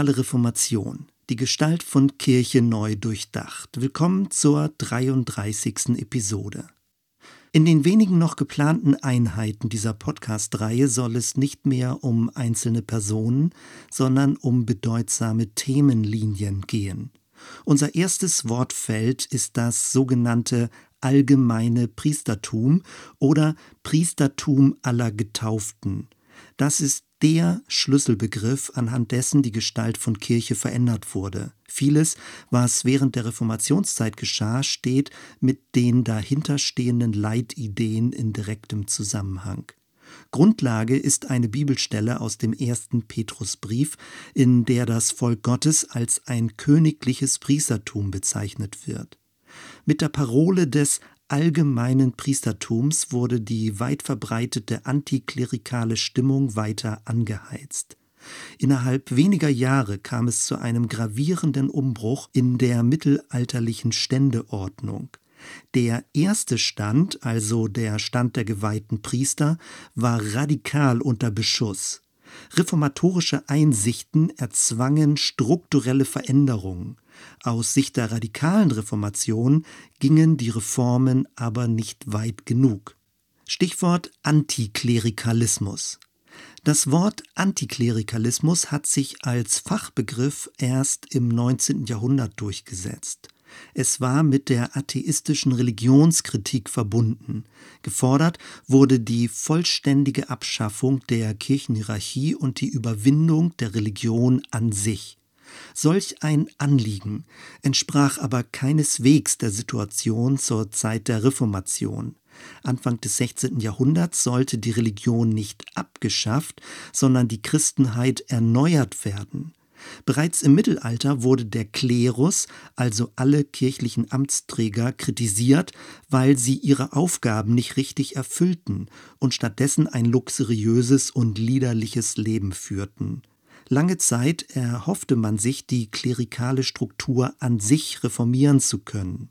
Radikale Reformation. Die Gestalt von Kirche neu durchdacht. Willkommen zur 33. Episode. In den wenigen noch geplanten Einheiten dieser Podcast-Reihe soll es nicht mehr um einzelne Personen, sondern um bedeutsame Themenlinien gehen. Unser erstes Wortfeld ist das sogenannte allgemeine Priestertum oder Priestertum aller Getauften. Das ist der Schlüsselbegriff, anhand dessen die Gestalt von Kirche verändert wurde. Vieles, was während der Reformationszeit geschah, steht mit den dahinterstehenden Leitideen in direktem Zusammenhang. Grundlage ist eine Bibelstelle aus dem ersten Petrusbrief, in der das Volk Gottes als ein königliches Priestertum bezeichnet wird. Mit der Parole des allgemeinen Priestertums wurde die weit verbreitete antiklerikale Stimmung weiter angeheizt. Innerhalb weniger Jahre kam es zu einem gravierenden Umbruch in der mittelalterlichen Ständeordnung. Der erste Stand, also der Stand der geweihten Priester, war radikal unter Beschuss. Reformatorische Einsichten erzwangen strukturelle Veränderungen. Aus Sicht der radikalen Reformation gingen die Reformen aber nicht weit genug. Stichwort Antiklerikalismus. Das Wort Antiklerikalismus hat sich als Fachbegriff erst im 19. Jahrhundert durchgesetzt. Es war mit der atheistischen Religionskritik verbunden. Gefordert wurde die vollständige Abschaffung der Kirchenhierarchie und die Überwindung der Religion an sich. Solch ein Anliegen entsprach aber keineswegs der Situation zur Zeit der Reformation. Anfang des 16. Jahrhunderts sollte die Religion nicht abgeschafft, sondern die Christenheit erneuert werden. Bereits im Mittelalter wurde der Klerus, also alle kirchlichen Amtsträger, kritisiert, weil sie ihre Aufgaben nicht richtig erfüllten und stattdessen ein luxuriöses und liederliches Leben führten. Lange Zeit erhoffte man sich, die klerikale Struktur an sich reformieren zu können.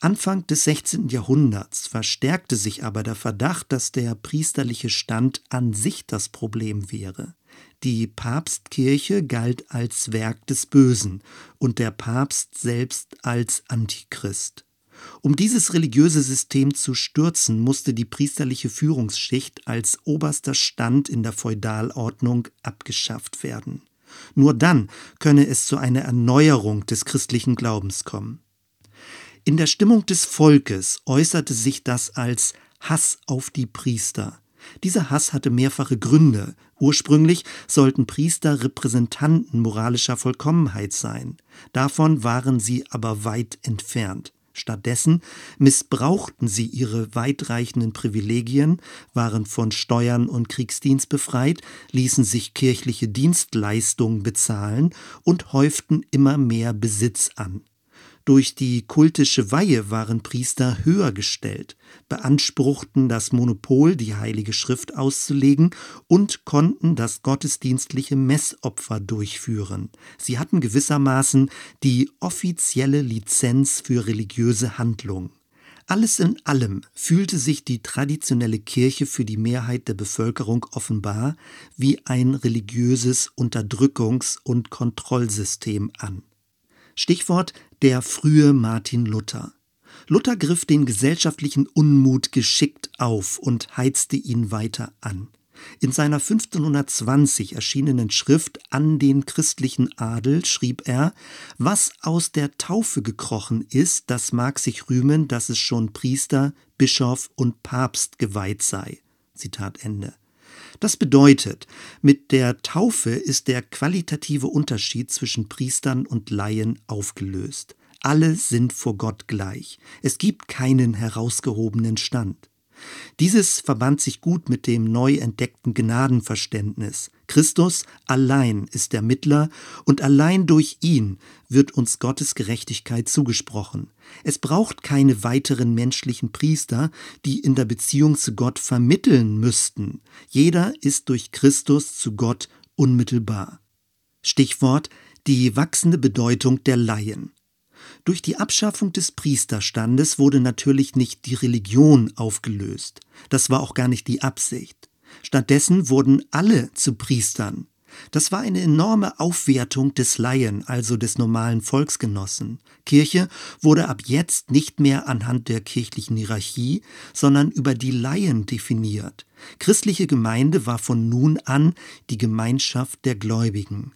Anfang des 16. Jahrhunderts verstärkte sich aber der Verdacht, dass der priesterliche Stand an sich das Problem wäre. Die Papstkirche galt als Werk des Bösen und der Papst selbst als Antichrist. Um dieses religiöse System zu stürzen, musste die priesterliche Führungsschicht als oberster Stand in der Feudalordnung abgeschafft werden. Nur dann könne es zu einer Erneuerung des christlichen Glaubens kommen. In der Stimmung des Volkes äußerte sich das als Hass auf die Priester. Dieser Hass hatte mehrfache Gründe. Ursprünglich sollten Priester Repräsentanten moralischer Vollkommenheit sein. Davon waren sie aber weit entfernt. Stattdessen missbrauchten sie ihre weitreichenden Privilegien, waren von Steuern und Kriegsdienst befreit, ließen sich kirchliche Dienstleistungen bezahlen und häuften immer mehr Besitz an. Durch die kultische Weihe waren Priester höher gestellt, beanspruchten das Monopol, die Heilige Schrift auszulegen und konnten das gottesdienstliche Messopfer durchführen. Sie hatten gewissermaßen die offizielle Lizenz für religiöse Handlung. Alles in allem fühlte sich die traditionelle Kirche für die Mehrheit der Bevölkerung offenbar wie ein religiöses Unterdrückungs- und Kontrollsystem an. Stichwort der frühe Martin Luther. Luther griff den gesellschaftlichen Unmut geschickt auf und heizte ihn weiter an. In seiner 1520 erschienenen Schrift An den christlichen Adel schrieb er, was aus der Taufe gekrochen ist, das mag sich rühmen, dass es schon Priester, Bischof und Papst geweiht sei. Zitat Ende. Das bedeutet, mit der Taufe ist der qualitative Unterschied zwischen Priestern und Laien aufgelöst. Alle sind vor Gott gleich. Es gibt keinen herausgehobenen Stand. Dieses verband sich gut mit dem neu entdeckten Gnadenverständnis. Christus allein ist der Mittler und allein durch ihn wird uns Gottes Gerechtigkeit zugesprochen. Es braucht keine weiteren menschlichen Priester, die in der Beziehung zu Gott vermitteln müssten. Jeder ist durch Christus zu Gott unmittelbar. Stichwort die wachsende Bedeutung der Laien. Durch die Abschaffung des Priesterstandes wurde natürlich nicht die Religion aufgelöst. Das war auch gar nicht die Absicht. Stattdessen wurden alle zu Priestern. Das war eine enorme Aufwertung des Laien, also des normalen Volksgenossen. Kirche wurde ab jetzt nicht mehr anhand der kirchlichen Hierarchie, sondern über die Laien definiert. Christliche Gemeinde war von nun an die Gemeinschaft der Gläubigen.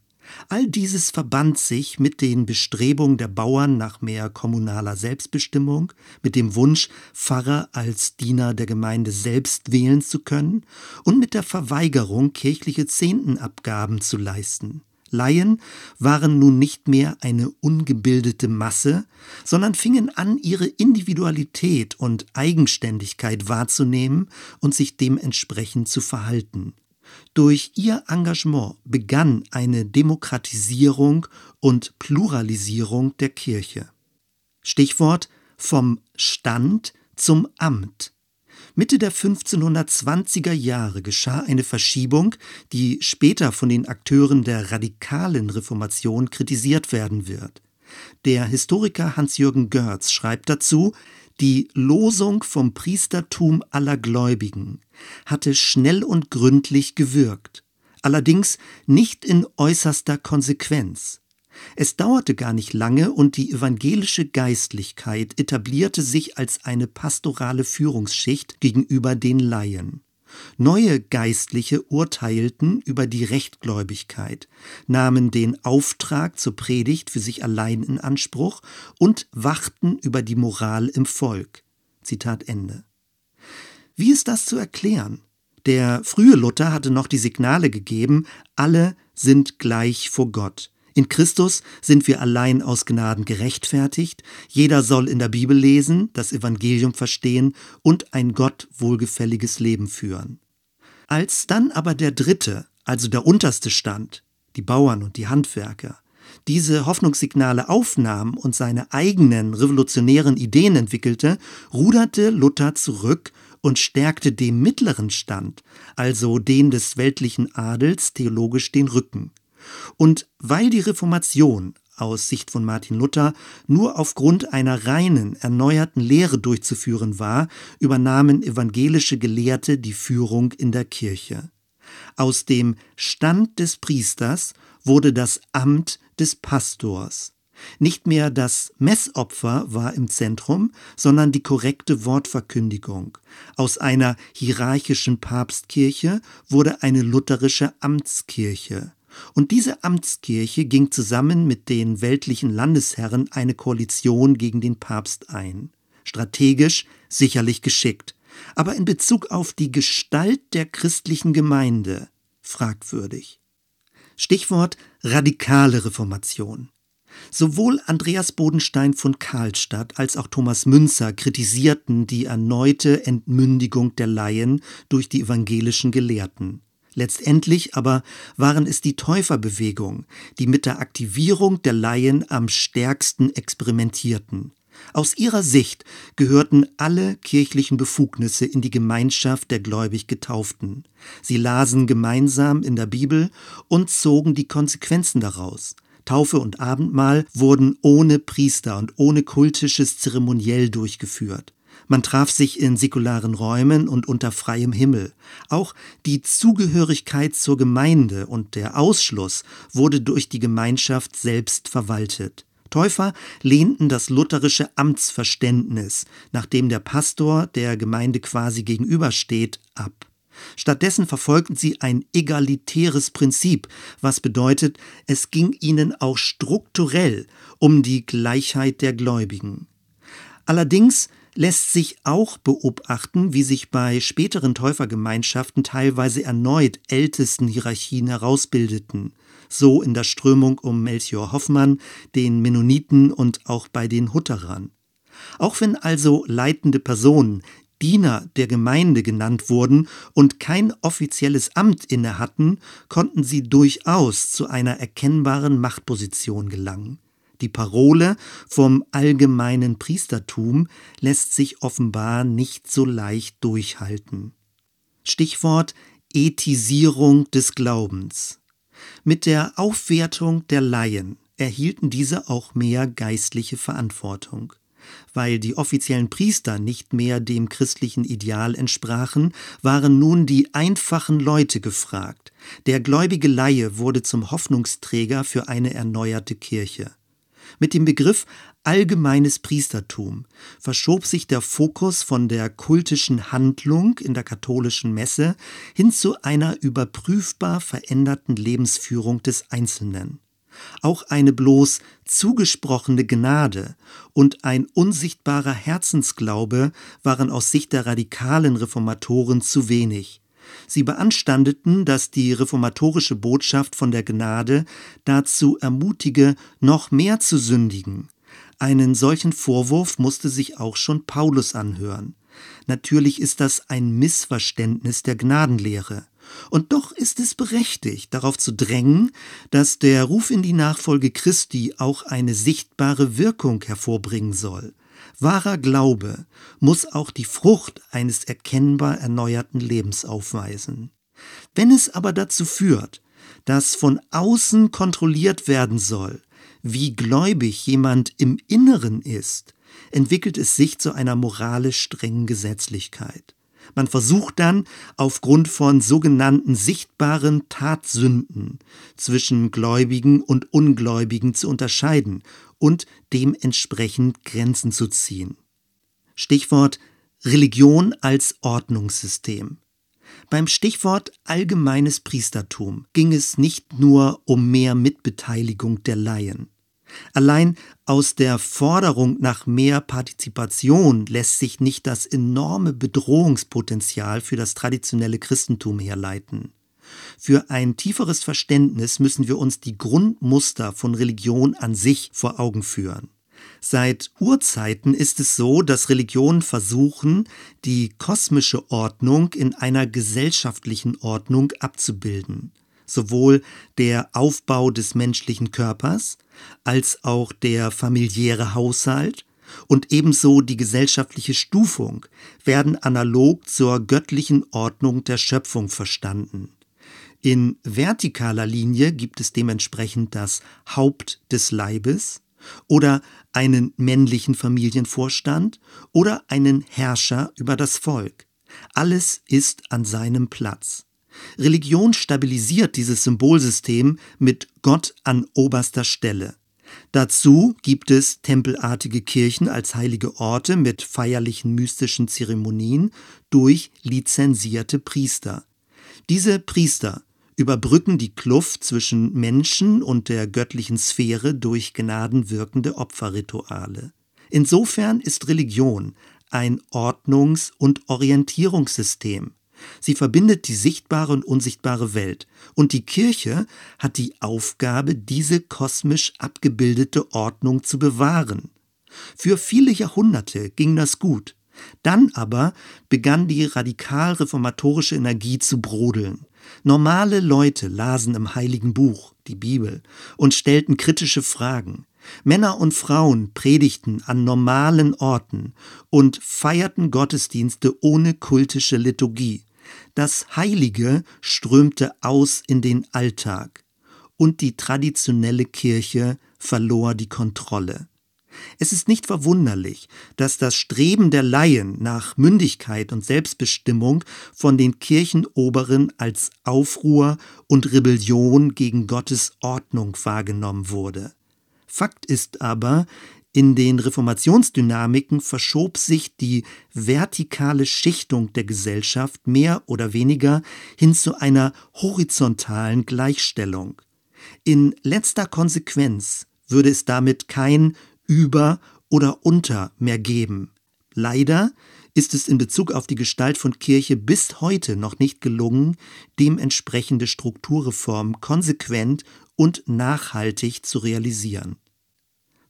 All dieses verband sich mit den Bestrebungen der Bauern nach mehr kommunaler Selbstbestimmung, mit dem Wunsch, Pfarrer als Diener der Gemeinde selbst wählen zu können und mit der Verweigerung, kirchliche Zehntenabgaben zu leisten. Laien waren nun nicht mehr eine ungebildete Masse, sondern fingen an, ihre Individualität und Eigenständigkeit wahrzunehmen und sich dementsprechend zu verhalten. Durch ihr Engagement begann eine Demokratisierung und Pluralisierung der Kirche. Stichwort vom Stand zum Amt. Mitte der 1520er Jahre geschah eine Verschiebung, die später von den Akteuren der radikalen Reformation kritisiert werden wird. Der Historiker Hans-Jürgen Görz schreibt dazu, die Losung vom Priestertum aller Gläubigen hatte schnell und gründlich gewirkt, allerdings nicht in äußerster Konsequenz. Es dauerte gar nicht lange und die evangelische Geistlichkeit etablierte sich als eine pastorale Führungsschicht gegenüber den Laien. Neue Geistliche urteilten über die Rechtgläubigkeit, nahmen den Auftrag zur Predigt für sich allein in Anspruch und wachten über die Moral im Volk. Zitat Ende. Wie ist das zu erklären? Der frühe Luther hatte noch die Signale gegeben, alle sind gleich vor Gott. In Christus sind wir allein aus Gnaden gerechtfertigt, jeder soll in der Bibel lesen, das Evangelium verstehen und ein Gott wohlgefälliges Leben führen. Als dann aber der dritte, also der unterste stand, die Bauern und die Handwerker, diese Hoffnungssignale aufnahm und seine eigenen revolutionären Ideen entwickelte, ruderte Luther zurück und stärkte dem mittleren Stand, also den des weltlichen Adels, theologisch den Rücken. Und weil die Reformation aus Sicht von Martin Luther nur aufgrund einer reinen, erneuerten Lehre durchzuführen war, übernahmen evangelische Gelehrte die Führung in der Kirche. Aus dem Stand des Priesters wurde das Amt des Pastors. Nicht mehr das Messopfer war im Zentrum, sondern die korrekte Wortverkündigung. Aus einer hierarchischen Papstkirche wurde eine lutherische Amtskirche. Und diese Amtskirche ging zusammen mit den weltlichen Landesherren eine Koalition gegen den Papst ein. Strategisch sicherlich geschickt, aber in Bezug auf die Gestalt der christlichen Gemeinde fragwürdig. Stichwort radikale Reformation. Sowohl Andreas Bodenstein von Karlstadt als auch Thomas Münzer kritisierten die erneute Entmündigung der Laien durch die evangelischen Gelehrten. Letztendlich aber waren es die Täuferbewegung, die mit der Aktivierung der Laien am stärksten experimentierten. Aus ihrer Sicht gehörten alle kirchlichen Befugnisse in die Gemeinschaft der gläubig Getauften. Sie lasen gemeinsam in der Bibel und zogen die Konsequenzen daraus. Taufe und Abendmahl wurden ohne Priester und ohne kultisches Zeremoniell durchgeführt. Man traf sich in säkularen Räumen und unter freiem Himmel. Auch die Zugehörigkeit zur Gemeinde und der Ausschluss wurde durch die Gemeinschaft selbst verwaltet. Täufer lehnten das lutherische Amtsverständnis, nachdem der Pastor der Gemeinde quasi gegenübersteht, ab. Stattdessen verfolgten sie ein egalitäres Prinzip, was bedeutet, es ging ihnen auch strukturell um die Gleichheit der Gläubigen. Allerdings lässt sich auch beobachten, wie sich bei späteren Täufergemeinschaften teilweise erneut ältesten Hierarchien herausbildeten, so in der Strömung um Melchior Hoffmann, den Mennoniten und auch bei den Hutterern. Auch wenn also leitende Personen Diener der Gemeinde genannt wurden und kein offizielles Amt inne hatten, konnten sie durchaus zu einer erkennbaren Machtposition gelangen. Die Parole vom allgemeinen Priestertum lässt sich offenbar nicht so leicht durchhalten. Stichwort Ethisierung des Glaubens. Mit der Aufwertung der Laien erhielten diese auch mehr geistliche Verantwortung. Weil die offiziellen Priester nicht mehr dem christlichen Ideal entsprachen, waren nun die einfachen Leute gefragt. Der gläubige Laie wurde zum Hoffnungsträger für eine erneuerte Kirche. Mit dem Begriff allgemeines Priestertum verschob sich der Fokus von der kultischen Handlung in der katholischen Messe hin zu einer überprüfbar veränderten Lebensführung des Einzelnen. Auch eine bloß zugesprochene Gnade und ein unsichtbarer Herzensglaube waren aus Sicht der radikalen Reformatoren zu wenig. Sie beanstandeten, dass die reformatorische Botschaft von der Gnade dazu ermutige, noch mehr zu sündigen. Einen solchen Vorwurf musste sich auch schon Paulus anhören. Natürlich ist das ein Missverständnis der Gnadenlehre. Und doch ist es berechtigt, darauf zu drängen, dass der Ruf in die Nachfolge Christi auch eine sichtbare Wirkung hervorbringen soll. Wahrer Glaube muss auch die Frucht eines erkennbar erneuerten Lebens aufweisen. Wenn es aber dazu führt, dass von außen kontrolliert werden soll, wie gläubig jemand im Inneren ist, entwickelt es sich zu einer moralisch strengen Gesetzlichkeit. Man versucht dann aufgrund von sogenannten sichtbaren Tatsünden zwischen Gläubigen und Ungläubigen zu unterscheiden und dementsprechend Grenzen zu ziehen. Stichwort Religion als Ordnungssystem. Beim Stichwort allgemeines Priestertum ging es nicht nur um mehr Mitbeteiligung der Laien. Allein aus der Forderung nach mehr Partizipation lässt sich nicht das enorme Bedrohungspotenzial für das traditionelle Christentum herleiten. Für ein tieferes Verständnis müssen wir uns die Grundmuster von Religion an sich vor Augen führen. Seit Urzeiten ist es so, dass Religionen versuchen, die kosmische Ordnung in einer gesellschaftlichen Ordnung abzubilden sowohl der Aufbau des menschlichen Körpers als auch der familiäre Haushalt und ebenso die gesellschaftliche Stufung werden analog zur göttlichen Ordnung der Schöpfung verstanden. In vertikaler Linie gibt es dementsprechend das Haupt des Leibes oder einen männlichen Familienvorstand oder einen Herrscher über das Volk. Alles ist an seinem Platz. Religion stabilisiert dieses Symbolsystem mit Gott an oberster Stelle. Dazu gibt es tempelartige Kirchen als heilige Orte mit feierlichen mystischen Zeremonien durch lizenzierte Priester. Diese Priester überbrücken die Kluft zwischen Menschen und der göttlichen Sphäre durch gnadenwirkende Opferrituale. Insofern ist Religion ein Ordnungs- und Orientierungssystem. Sie verbindet die sichtbare und unsichtbare Welt. Und die Kirche hat die Aufgabe, diese kosmisch abgebildete Ordnung zu bewahren. Für viele Jahrhunderte ging das gut. Dann aber begann die radikal reformatorische Energie zu brodeln. Normale Leute lasen im heiligen Buch, die Bibel, und stellten kritische Fragen. Männer und Frauen predigten an normalen Orten und feierten Gottesdienste ohne kultische Liturgie. Das Heilige strömte aus in den Alltag und die traditionelle Kirche verlor die Kontrolle. Es ist nicht verwunderlich, dass das Streben der Laien nach Mündigkeit und Selbstbestimmung von den Kirchenoberen als Aufruhr und Rebellion gegen Gottes Ordnung wahrgenommen wurde. Fakt ist aber, in den Reformationsdynamiken verschob sich die vertikale Schichtung der Gesellschaft mehr oder weniger hin zu einer horizontalen Gleichstellung. In letzter Konsequenz würde es damit kein Über oder Unter mehr geben. Leider ist es in Bezug auf die Gestalt von Kirche bis heute noch nicht gelungen, dementsprechende Strukturreformen konsequent und nachhaltig zu realisieren.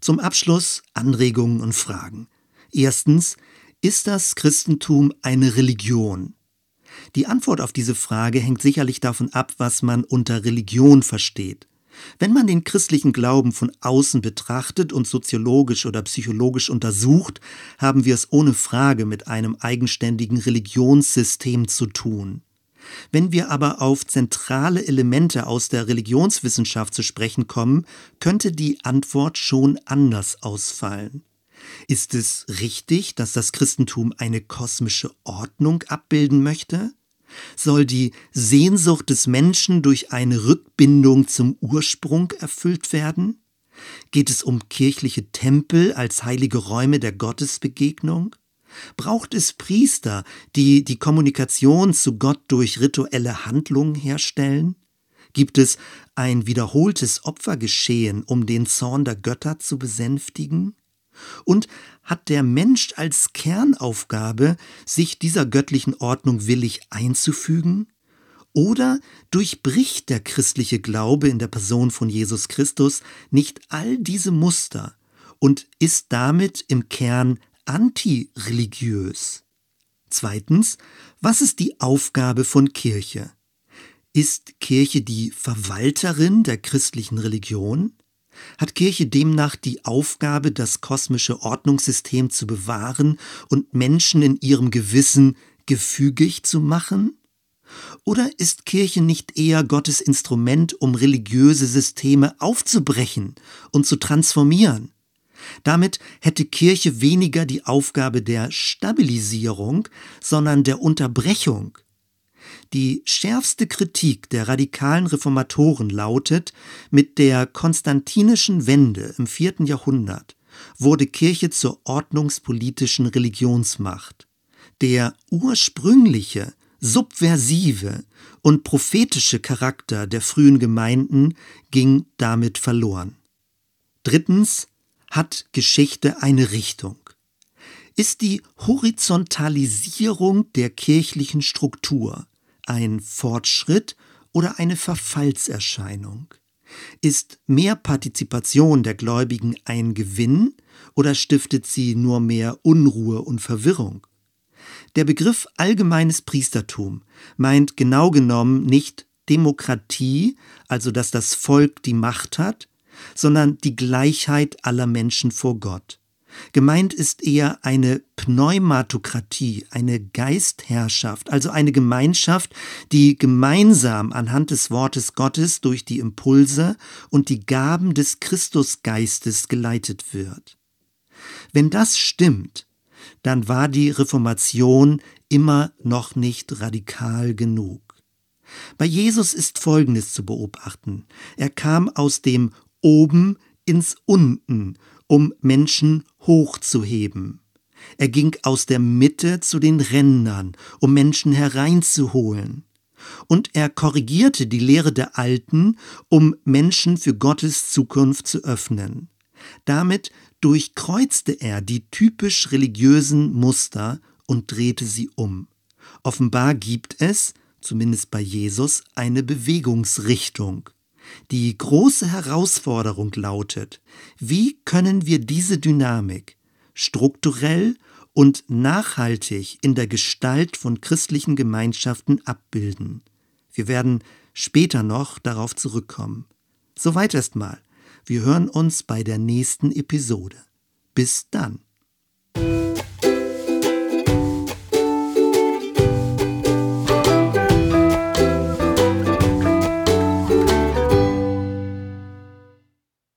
Zum Abschluss Anregungen und Fragen. Erstens, ist das Christentum eine Religion? Die Antwort auf diese Frage hängt sicherlich davon ab, was man unter Religion versteht. Wenn man den christlichen Glauben von außen betrachtet und soziologisch oder psychologisch untersucht, haben wir es ohne Frage mit einem eigenständigen Religionssystem zu tun. Wenn wir aber auf zentrale Elemente aus der Religionswissenschaft zu sprechen kommen, könnte die Antwort schon anders ausfallen. Ist es richtig, dass das Christentum eine kosmische Ordnung abbilden möchte? Soll die Sehnsucht des Menschen durch eine Rückbindung zum Ursprung erfüllt werden? Geht es um kirchliche Tempel als heilige Räume der Gottesbegegnung? Braucht es Priester, die die Kommunikation zu Gott durch rituelle Handlungen herstellen? Gibt es ein wiederholtes Opfergeschehen, um den Zorn der Götter zu besänftigen? Und hat der Mensch als Kernaufgabe, sich dieser göttlichen Ordnung willig einzufügen? Oder durchbricht der christliche Glaube in der Person von Jesus Christus nicht all diese Muster und ist damit im Kern antireligiös? Zweitens, was ist die Aufgabe von Kirche? Ist Kirche die Verwalterin der christlichen Religion? Hat Kirche demnach die Aufgabe, das kosmische Ordnungssystem zu bewahren und Menschen in ihrem Gewissen gefügig zu machen? Oder ist Kirche nicht eher Gottes Instrument, um religiöse Systeme aufzubrechen und zu transformieren? Damit hätte Kirche weniger die Aufgabe der Stabilisierung, sondern der Unterbrechung. Die schärfste Kritik der radikalen Reformatoren lautet, mit der konstantinischen Wende im vierten Jahrhundert wurde Kirche zur ordnungspolitischen Religionsmacht. Der ursprüngliche, subversive und prophetische Charakter der frühen Gemeinden ging damit verloren. Drittens hat Geschichte eine Richtung. Ist die Horizontalisierung der kirchlichen Struktur ein Fortschritt oder eine Verfallserscheinung? Ist mehr Partizipation der Gläubigen ein Gewinn oder stiftet sie nur mehr Unruhe und Verwirrung? Der Begriff allgemeines Priestertum meint genau genommen nicht Demokratie, also dass das Volk die Macht hat, sondern die Gleichheit aller Menschen vor Gott. Gemeint ist eher eine Pneumatokratie, eine Geistherrschaft, also eine Gemeinschaft, die gemeinsam anhand des Wortes Gottes durch die Impulse und die Gaben des Christusgeistes geleitet wird. Wenn das stimmt, dann war die Reformation immer noch nicht radikal genug. Bei Jesus ist Folgendes zu beobachten. Er kam aus dem Oben ins Unten um Menschen hochzuheben. Er ging aus der Mitte zu den Rändern, um Menschen hereinzuholen. Und er korrigierte die Lehre der Alten, um Menschen für Gottes Zukunft zu öffnen. Damit durchkreuzte er die typisch religiösen Muster und drehte sie um. Offenbar gibt es, zumindest bei Jesus, eine Bewegungsrichtung. Die große Herausforderung lautet, wie können wir diese Dynamik strukturell und nachhaltig in der Gestalt von christlichen Gemeinschaften abbilden? Wir werden später noch darauf zurückkommen. Soweit erstmal. Wir hören uns bei der nächsten Episode. Bis dann.